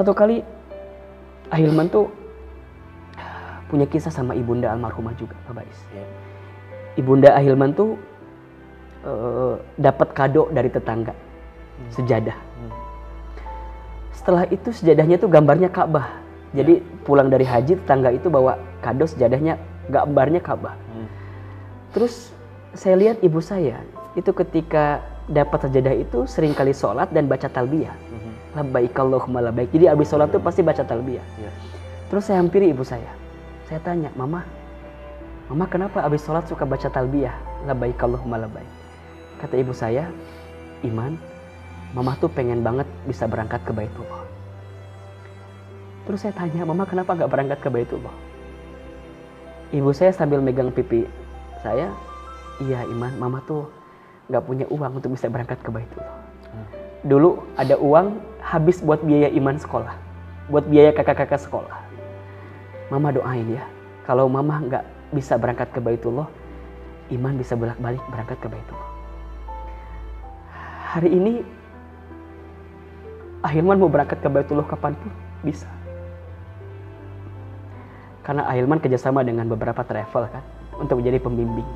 Satu kali Ahilman tuh punya kisah sama ibunda almarhumah juga, Pak Bais. Iya. Ibunda Ahilman tuh eh, dapat kado dari tetangga, sejadah. Hmm. Setelah itu sejadahnya tuh gambarnya Ka'bah. Jadi pulang dari haji tetangga itu bawa kado sejadahnya gambarnya Ka'bah. Hmm. Terus saya lihat ibu saya itu ketika dapat sejadah itu sering kali sholat dan baca talbiyah. Labbaik Allahumma labbaik. Jadi abis sholat tuh pasti baca talbiyah. Iya. Terus saya hampiri ibu saya. Saya tanya, Mama, Mama kenapa abis sholat suka baca talbiyah? Labbaik Allahumma labbaik. Kata ibu saya, Iman, Mama tuh pengen banget bisa berangkat ke Baitullah. Terus saya tanya, Mama kenapa nggak berangkat ke Baitullah? Ibu saya sambil megang pipi saya, iya Iman, Mama tuh nggak punya uang untuk bisa berangkat ke Baitullah. Dulu ada uang habis buat biaya Iman sekolah, buat biaya kakak-kakak sekolah. Mama doain ya, kalau Mama nggak bisa berangkat ke Baitullah, Iman bisa bolak-balik berangkat ke Baitullah. Hari ini Ahilman mau berangkat ke Baitullah kapan pun bisa. Karena Ahilman kerjasama dengan beberapa travel kan untuk menjadi pembimbing.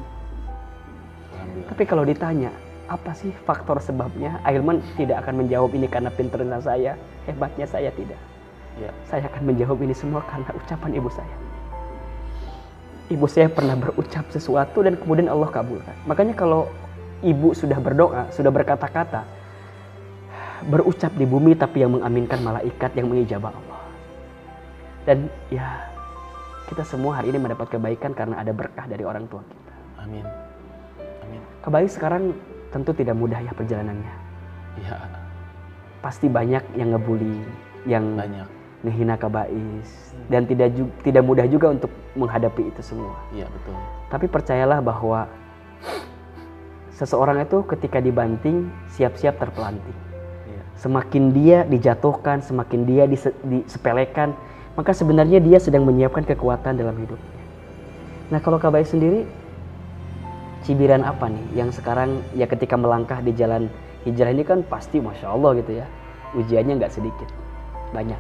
Tapi kalau ditanya, apa sih faktor sebabnya? Ahilman tidak akan menjawab ini karena pinternya saya, hebatnya saya tidak. Iya. Saya akan menjawab ini semua karena ucapan ibu saya. Ibu saya pernah berucap sesuatu dan kemudian Allah kabulkan. Makanya kalau ibu sudah berdoa, sudah berkata-kata, berucap di bumi tapi yang mengaminkan malaikat yang mengijabah Allah. Dan ya kita semua hari ini mendapat kebaikan karena ada berkah dari orang tua kita. Amin. Amin. Kebaik sekarang tentu tidak mudah ya perjalanannya. Iya. Pasti banyak yang ngebully, yang Banyak. ngehina kabais dan tidak tidak mudah juga untuk menghadapi itu semua. Iya betul. Tapi percayalah bahwa seseorang itu ketika dibanting siap-siap terpelanting. Iya. Semakin dia dijatuhkan, semakin dia dise- disepelekan, maka sebenarnya dia sedang menyiapkan kekuatan dalam hidupnya. Nah kalau kabais sendiri cibiran apa nih yang sekarang ya ketika melangkah di jalan hijrah ini kan pasti masya Allah gitu ya ujiannya nggak sedikit banyak.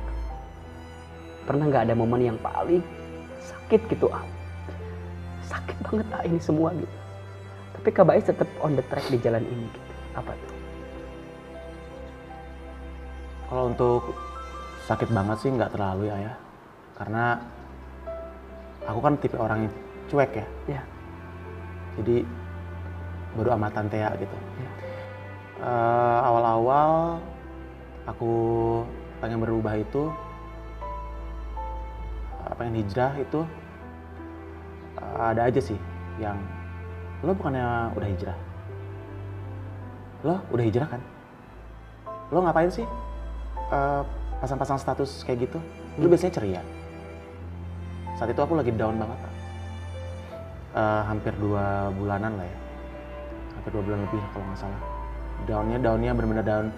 Pernah nggak ada momen yang paling sakit gitu ah? Sakit banget ah ini semua gitu. Tapi kabais tetap on the track di jalan ini gitu. Apa tuh? Kalau untuk sakit banget sih nggak terlalu ya ya. Karena aku kan tipe orang yang cuek ya. ya Jadi baru amatan Tea gitu. Ya. Eh, awal-awal aku pengen berubah itu eh, pengen hijrah itu eh, ada aja sih yang lo bukannya udah hijrah? Lo udah hijrah kan? Lo ngapain sih eh, pasang-pasang status kayak gitu? Lo biasanya ceria. Saat itu aku lagi down banget Eh, hampir dua bulanan lah ya. Hampir dua bulan lebih kalau nggak salah. Daunnya daunnya bener-bener daun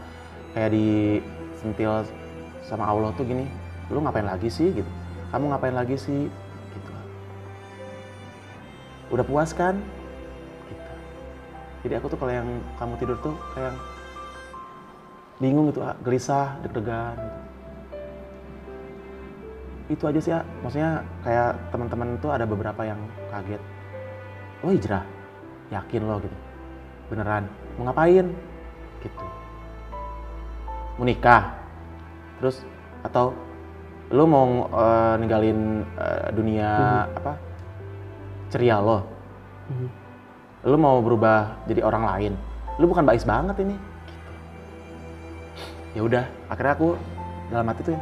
kayak disentil sama Allah tuh gini. Lu ngapain lagi sih gitu? Kamu ngapain lagi sih? Gitu. Udah puas kan? Gitu. Jadi aku tuh kalau yang kamu tidur tuh kayak bingung gitu ah, gelisah deg-degan gitu. Itu aja sih ya maksudnya kayak teman-teman tuh ada beberapa yang kaget lo hijrah. Yakin lo gitu. Beneran. Mau ngapain? Gitu. Mau nikah. Terus atau lu mau eh, ninggalin eh, dunia apa ceria lo? Mhm. lu mau berubah jadi orang lain? Lu bukan bais banget ini. Gitu. ya udah akhirnya aku dalam hati tuh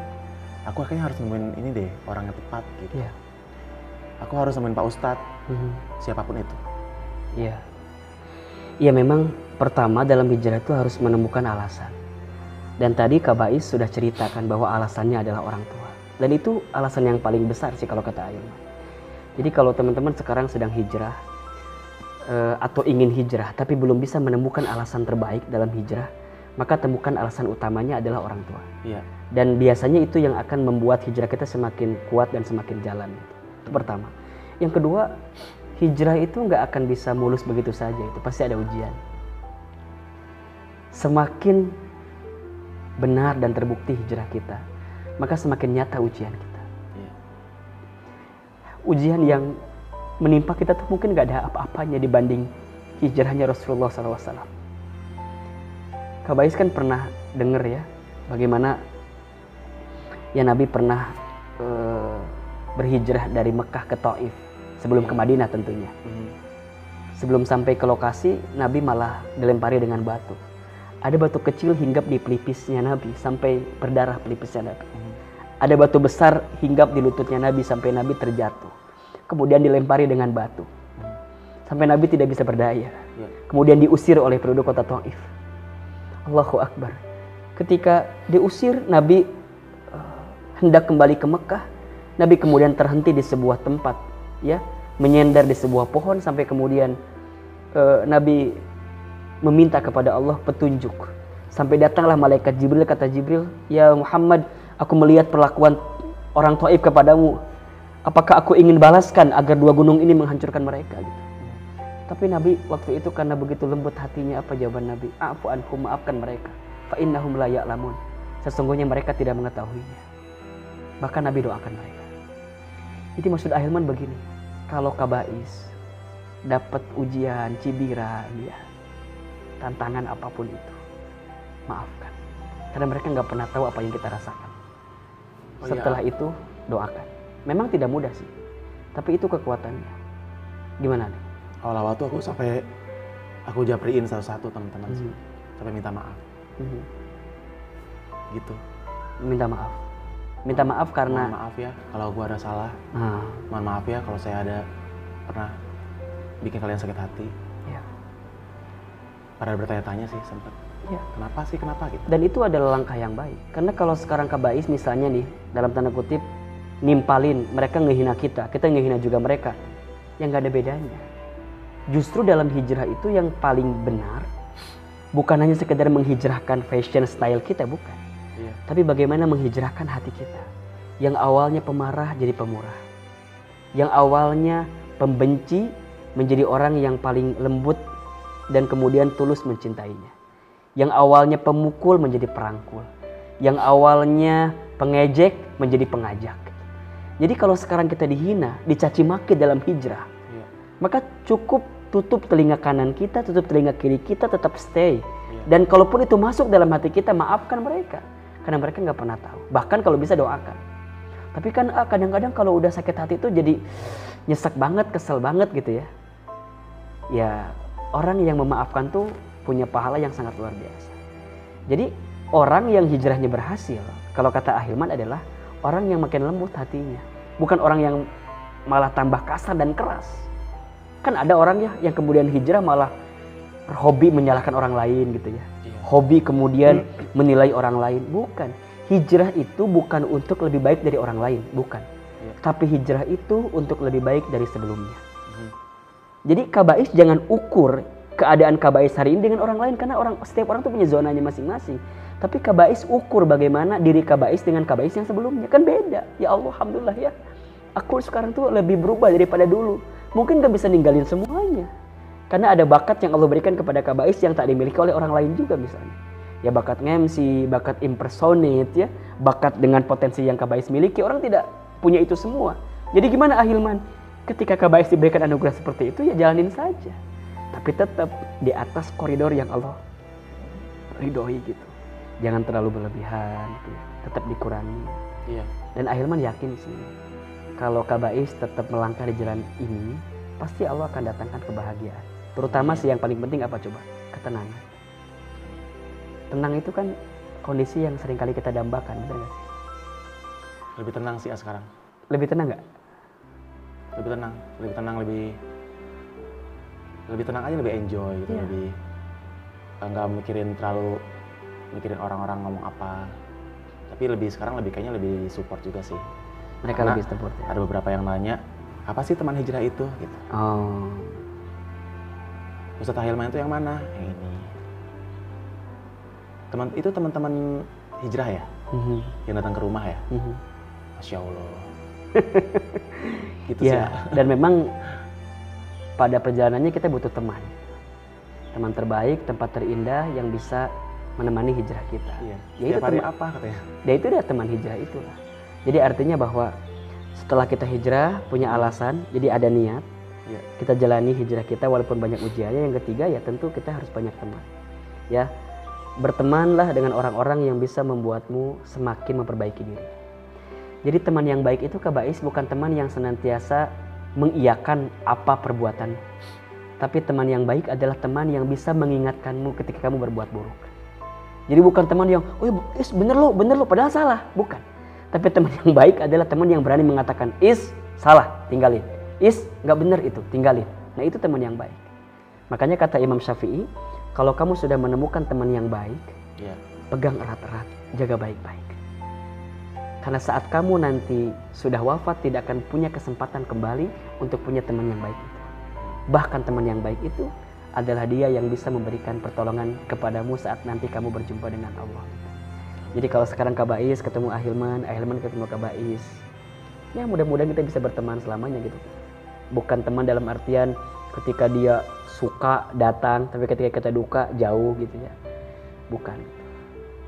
aku akhirnya harus nemuin ini deh orang yang tepat gitu. Iya. Aku harus nemuin pak ustadz Mhm. siapa pun itu Iya. Iya memang pertama dalam hijrah itu harus menemukan alasan. Dan tadi Kak Bais sudah ceritakan bahwa alasannya adalah orang tua. Dan itu alasan yang paling besar sih kalau kata Ayun. Jadi kalau teman-teman sekarang sedang hijrah eh, atau ingin hijrah tapi belum bisa menemukan alasan terbaik dalam hijrah, maka temukan alasan utamanya adalah orang tua. iya Dan biasanya itu yang akan membuat hijrah kita semakin kuat dan semakin jalan. Itu pertama. Yang kedua, hijrah itu nggak akan bisa mulus begitu saja. Itu pasti ada ujian. Semakin benar dan terbukti hijrah kita, maka semakin nyata ujian kita. Iya. Ujian yang menimpa kita tuh mungkin gak ada apa-apanya dibanding hijrahnya Rasulullah SAW. Kabais kan pernah denger ya bagaimana ya Nabi pernah eh, berhijrah dari Mekah ke Taif sebelum ke Madinah tentunya. Mhm. Sebelum sampai ke lokasi, Nabi malah dilempari dengan batu. Ada batu kecil hinggap di pelipisnya Nabi sampai berdarah pelipisnya Nabi. Mhm. Ada batu besar hinggap di lututnya Nabi sampai Nabi terjatuh. Kemudian dilempari dengan batu. Sampai Nabi tidak bisa berdaya. Iya. Kemudian diusir oleh penduduk kota Taif. Allahu Akbar. Ketika diusir, Nabi eh, hendak kembali ke Mekah. Nabi kemudian terhenti di sebuah tempat, ya, menyender di sebuah pohon sampai kemudian eh, Nabi meminta kepada Allah petunjuk. Sampai datanglah malaikat Jibril kata Jibril, "Ya Muhammad, aku melihat perlakuan orang Taif kepadamu. Apakah aku ingin balaskan agar dua gunung ini menghancurkan mereka?" gitu. Tapi Nabi waktu itu karena begitu lembut hatinya apa jawaban Nabi? Afu anhum maafkan mereka. Fa innahum la ya'lamun. Sesungguhnya mereka tidak mengetahuinya. Bahkan Nabi doakan mereka. Jadi maksud Ahilman begini. Kalau kabais dapat ujian, cibiran, ya, tantangan apa pun itu, maafkan. Karena mereka nggak pernah tahu apa yang kita rasakan. Oh, Setelah iya. itu doakan. Memang tidak mudah sih, tapi itu kekuatannya. Gimana nih? Awal-awal tuh aku sampai aku japriin satu-satu teman-teman sih. Mhm. Sampai minta maaf Mhm. gitu. Minta maaf. Minta maaf Mohon karena maaf ya kalau gua ada salah. Nah, Mohon maaf ya kalau saya ada pernah bikin kalian sakit hati. ya, Pada bertanya-tanya sih sempat. ya. Kenapa sih kenapa gitu? Dan itu adalah langkah yang baik. Karena kalau sekarang kabais misalnya nih, dalam tanda kutip, nimpalin, mereka ngehina kita, kita ngehina juga mereka. Yang nggak ada bedanya. Justru dalam hijrah itu yang paling benar, bukan hanya sekedar menghijrahkan fashion style kita, bukan. Tapi bagaimana menghijrahkan hati kita. Yang awalnya pemarah jadi pemurah. Yang awalnya pembenci menjadi orang yang paling lembut dan kemudian tulus mencintainya. Yang awalnya pemukul menjadi perangkul. Yang awalnya pengejek menjadi pengajak. Jadi kalau sekarang kita dihina, dicaci maki dalam hijrah, Iya. maka cukup tutup telinga kanan kita, tutup telinga kiri kita, tetap stay. Iya. Dan kalaupun itu masuk dalam hati kita, maafkan mereka. Karena mereka nggak pernah tahu. Bahkan kalau bisa doakan. Tapi kan ah, kadang-kadang kalau udah sakit hati itu jadi nyesek banget, kesel banget gitu ya. Ya orang yang memaafkan tuh punya pahala yang sangat luar biasa. Jadi orang yang hijrahnya berhasil, kalau kata Ahilman adalah orang yang makin lembut hatinya. Bukan orang yang malah tambah kasar dan keras. Kan ada orang ya yang kemudian hijrah malah hobi menyalahkan orang lain gitu ya. Hobi kemudian menilai orang lain. Bukan. Hijrah itu bukan untuk lebih baik dari orang lain, bukan. Iya. Tapi hijrah itu untuk lebih baik dari sebelumnya. Mhm. Jadi kabais jangan ukur keadaan kabais hari ini dengan orang lain karena orang setiap orang tuh punya zonanya masing-masing. Tapi kabais ukur bagaimana diri kabais dengan kabais yang sebelumnya kan beda. Ya Allah, alhamdulillah ya. Aku sekarang tuh lebih berubah daripada dulu. Mungkin gak bisa ninggalin semuanya. Karena ada bakat yang Allah berikan kepada kabais yang tak dimiliki oleh orang lain juga misalnya. Ya bakat MC, bakat impersonate ya, bakat dengan potensi yang kabais miliki orang tidak punya itu semua. Jadi gimana Ahilman? Ketika kabais diberikan anugerah seperti itu ya jalanin saja. Tapi tetap di atas koridor yang Allah ridhoi gitu. Jangan terlalu berlebihan gitu ya. Tetap dikurangi. Iya. Dan Ahilman yakin sih kalau Kabais tetap melangkah di jalan ini, pasti Allah akan datangkan kebahagiaan. Terutama sih yang paling penting apa coba? Ketenangan. Tenang itu kan kondisi yang sering kali kita dambakan, bener gak sih? Lebih tenang sih ya sekarang. Lebih tenang nggak? Lebih tenang, lebih tenang, lebih lebih tenang aja, lebih enjoy gitu, Iya. lebih eh, nggak mikirin terlalu mikirin orang-orang ngomong apa. Tapi lebih sekarang lebih kayaknya lebih support juga sih. Mereka Karena lebih support ya. Ada beberapa yang nanya, apa sih teman hijrah itu? Gitu. Oh, Ustadz Hilman itu yang mana? Yang ini. Teman itu teman-teman hijrah ya, mhm, yang datang ke rumah ya. mhm. Masya Allah. gitu sih ya. ya. Dan memang pada perjalanannya kita butuh teman. Teman terbaik, tempat terindah yang bisa menemani hijrah kita. Iya. Ya itu teman- apa katanya? Dan itu dia teman hijrah itulah. Jadi artinya bahwa setelah kita hijrah punya alasan, jadi ada niat, Iya. kita jalani hijrah kita walaupun banyak ujiannya. Yang ketiga ya tentu kita harus banyak teman. Ya, bertemanlah dengan orang-orang yang bisa membuatmu semakin memperbaiki diri. Jadi teman yang baik itu kabais bukan teman yang senantiasa mengiyakan apa perbuatan. Tapi teman yang baik adalah teman yang bisa mengingatkanmu ketika kamu berbuat buruk. Jadi bukan teman yang, oh iya, is bener lo, bener lo, padahal salah. Bukan. Tapi teman yang baik adalah teman yang berani mengatakan, is salah, tinggalin. Is nggak bener itu, tinggalin. Nah itu teman yang baik. Makanya kata Imam Syafi'i, kalau kamu sudah menemukan teman yang baik, Iya. pegang erat-erat, jaga baik-baik. Karena saat kamu nanti sudah wafat tidak akan punya kesempatan kembali untuk punya teman yang baik itu. Bahkan teman yang baik itu adalah dia yang bisa memberikan pertolongan kepadamu saat nanti kamu berjumpa dengan Allah. Jadi kalau sekarang Kabais ketemu Ahilman, Ahilman ketemu Kabais, ya mudah-mudahan kita bisa berteman selamanya gitu. Bukan teman dalam artian ketika dia suka datang, tapi ketika kita duka jauh gitu ya. Bukan.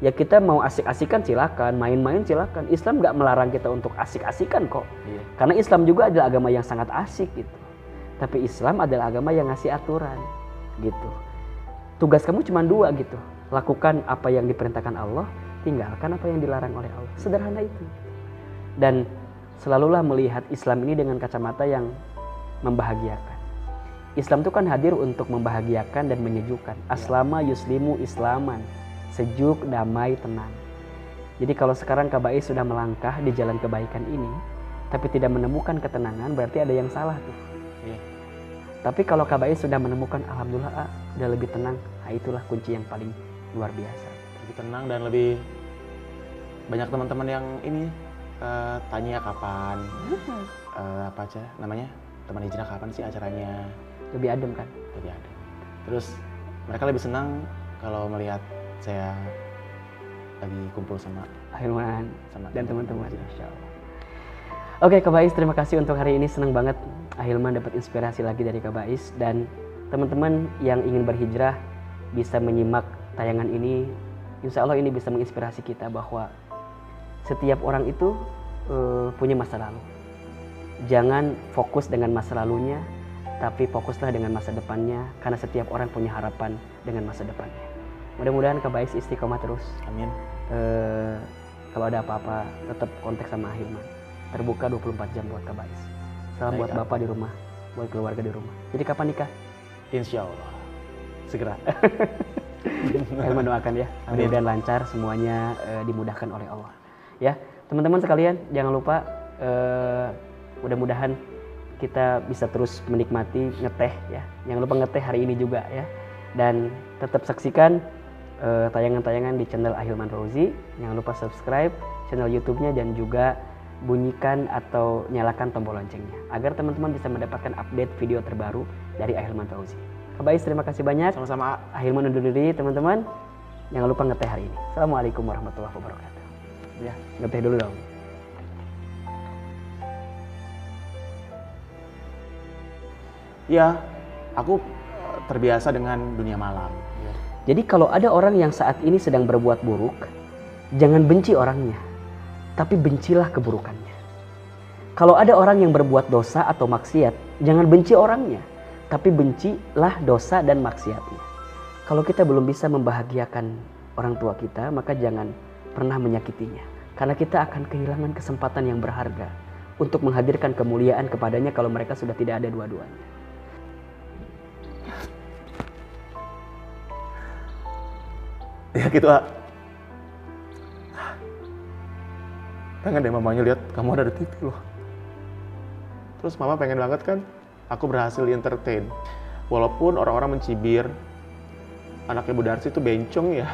Ya kita mau asik-asikan silakan, main-main silakan. Islam nggak melarang kita untuk asik-asikan kok. Iya. Karena Islam juga adalah agama yang sangat asik gitu. Tapi Islam adalah agama yang ngasih aturan gitu. Tugas kamu cuma dua gitu. Lakukan apa yang diperintahkan Allah, tinggalkan apa yang dilarang oleh Allah. Sederhana itu. Dan selalulah melihat Islam ini dengan kacamata yang membahagiakan. Islam itu kan hadir untuk membahagiakan dan menyejukkan. Aslama yuslimu islaman. Sejuk, damai, tenang. Jadi kalau sekarang Kabais sudah melangkah di jalan kebaikan ini, tapi tidak menemukan ketenangan, berarti ada yang salah tuh. Iya. Tapi kalau Kabais sudah menemukan, Alhamdulillah, ah, udah lebih tenang. Nah, itulah kunci yang paling luar biasa. Lebih tenang dan lebih banyak teman-teman yang ini eh, tanya kapan eh, apa aja namanya teman hijrah kapan sih acaranya Lebih adem kan? lebih ada. Terus mereka lebih senang kalau melihat saya lagi kumpul sama Ahilman sama dan teman-teman. Insya Allah. Oke Kak Bais, terima kasih untuk hari ini. Senang banget Ahilman dapat inspirasi lagi dari Kak Bais. Dan teman-teman yang ingin berhijrah bisa menyimak tayangan ini. Insya Allah ini bisa menginspirasi kita bahwa setiap orang itu eh, punya masa lalu. Jangan fokus dengan masa lalunya, tapi fokuslah dengan masa depannya. Karena setiap orang punya harapan dengan masa depannya. Mudah-mudahan Kak Bais istiqomah terus Amin. eh, kalau ada apa-apa tetap kontak sama Ahilman terbuka 24 jam buat Kabais salam Baik, buat bapak di rumah buat keluarga di rumah jadi kapan nikah Insya Allah segera. Ahilman doakan ya Amin. mudah-mudahan lancar semuanya eh, dimudahkan oleh Allah ya teman-teman sekalian jangan lupa eh, mudah-mudahan kita bisa terus menikmati ngeteh ya jangan lupa ngeteh hari ini juga ya dan tetap saksikan eh, tayangan-tayangan di channel Ahilman Fauzi jangan lupa subscribe channel YouTube-nya dan juga bunyikan atau nyalakan tombol loncengnya agar teman-teman bisa mendapatkan update video terbaru dari Ahilman Fauzi. Kabais terima kasih banyak. Sama-sama. Ahilman undur diri teman-teman. Jangan lupa ngeteh hari ini. Assalamualaikum warahmatullahi wabarakatuh. Ya, ngeteh dulu dong. Ya, aku eh, terbiasa dengan dunia malam. Ya. Jadi kalau ada orang yang saat ini sedang berbuat buruk, jangan benci orangnya, tapi bencilah keburukannya. Kalau ada orang yang berbuat dosa atau maksiat, jangan benci orangnya, tapi bencilah dosa dan maksiatnya. Kalau kita belum bisa membahagiakan orang tua kita, maka jangan pernah menyakitinya. Karena kita akan kehilangan kesempatan yang berharga untuk menghadirkan kemuliaan kepadanya kalau mereka sudah tidak ada dua-duanya. Ya gitu, ah. Pengen deh mamanya lihat kamu ada di TV loh. Terus mama pengen banget kan aku berhasil entertain. Walaupun orang-orang mencibir anaknya Bu Darsi itu bencong ya.